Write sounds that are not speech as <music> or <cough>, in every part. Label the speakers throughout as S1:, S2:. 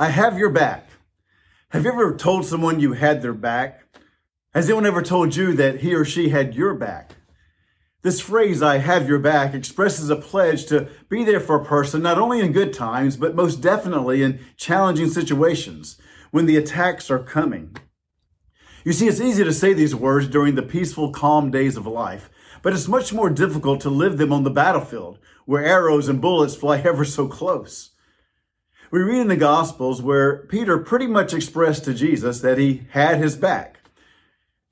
S1: I have your back. Have you ever told someone you had their back? Has anyone ever told you that he or she had your back? This phrase, I have your back, expresses a pledge to be there for a person not only in good times, but most definitely in challenging situations when the attacks are coming. You see, it's easy to say these words during the peaceful, calm days of life, but it's much more difficult to live them on the battlefield where arrows and bullets fly <laughs> ever so close. We read in the Gospels where Peter pretty much expressed to Jesus that he had his back.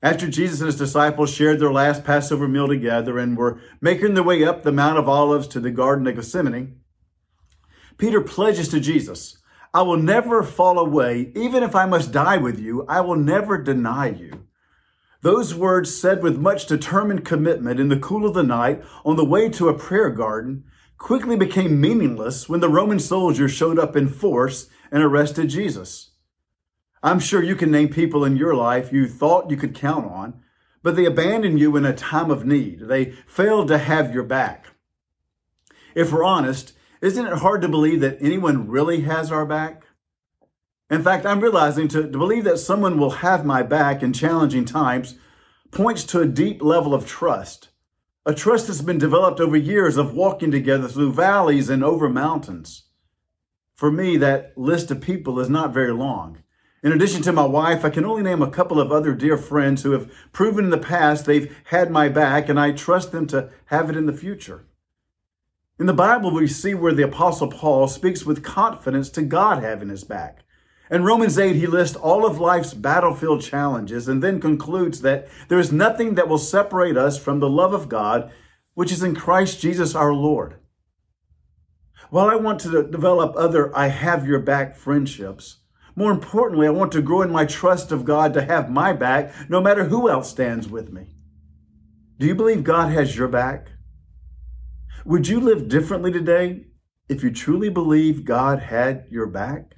S1: After Jesus and his disciples shared their last Passover meal together and were making their way up the Mount of Olives to the Garden of Gethsemane, Peter pledges to Jesus, I will never fall away. Even if I must die with you, I will never deny you. Those words said with much determined commitment in the cool of the night on the way to a prayer garden quickly became meaningless when the Roman soldiers showed up in force and arrested Jesus. I'm sure you can name people in your life you thought you could count on, but they abandoned you in a time of need. They failed to have your back. If we're honest, isn't it hard to believe that anyone really has our back? In fact, I'm realizing to, to believe that someone will have my back in challenging times points to a deep level of trust a trust that's been developed over years of walking together through valleys and over mountains. For me, that list of people is not very long. In addition to my wife, I can only name a couple of other dear friends who have proven in the past they've had my back, and I trust them to have it in the future. In the Bible, we see where the Apostle Paul speaks with confidence to God having his back. In Romans 8, he lists all of life's battlefield challenges and then concludes that there is nothing that will separate us from the love of God, which is in Christ Jesus our Lord. While I want to develop other I have your back friendships, more importantly, I want to grow in my trust of God to have my back no matter who else stands with me. Do you believe God has your back? Would you live differently today if you truly believe God had your back?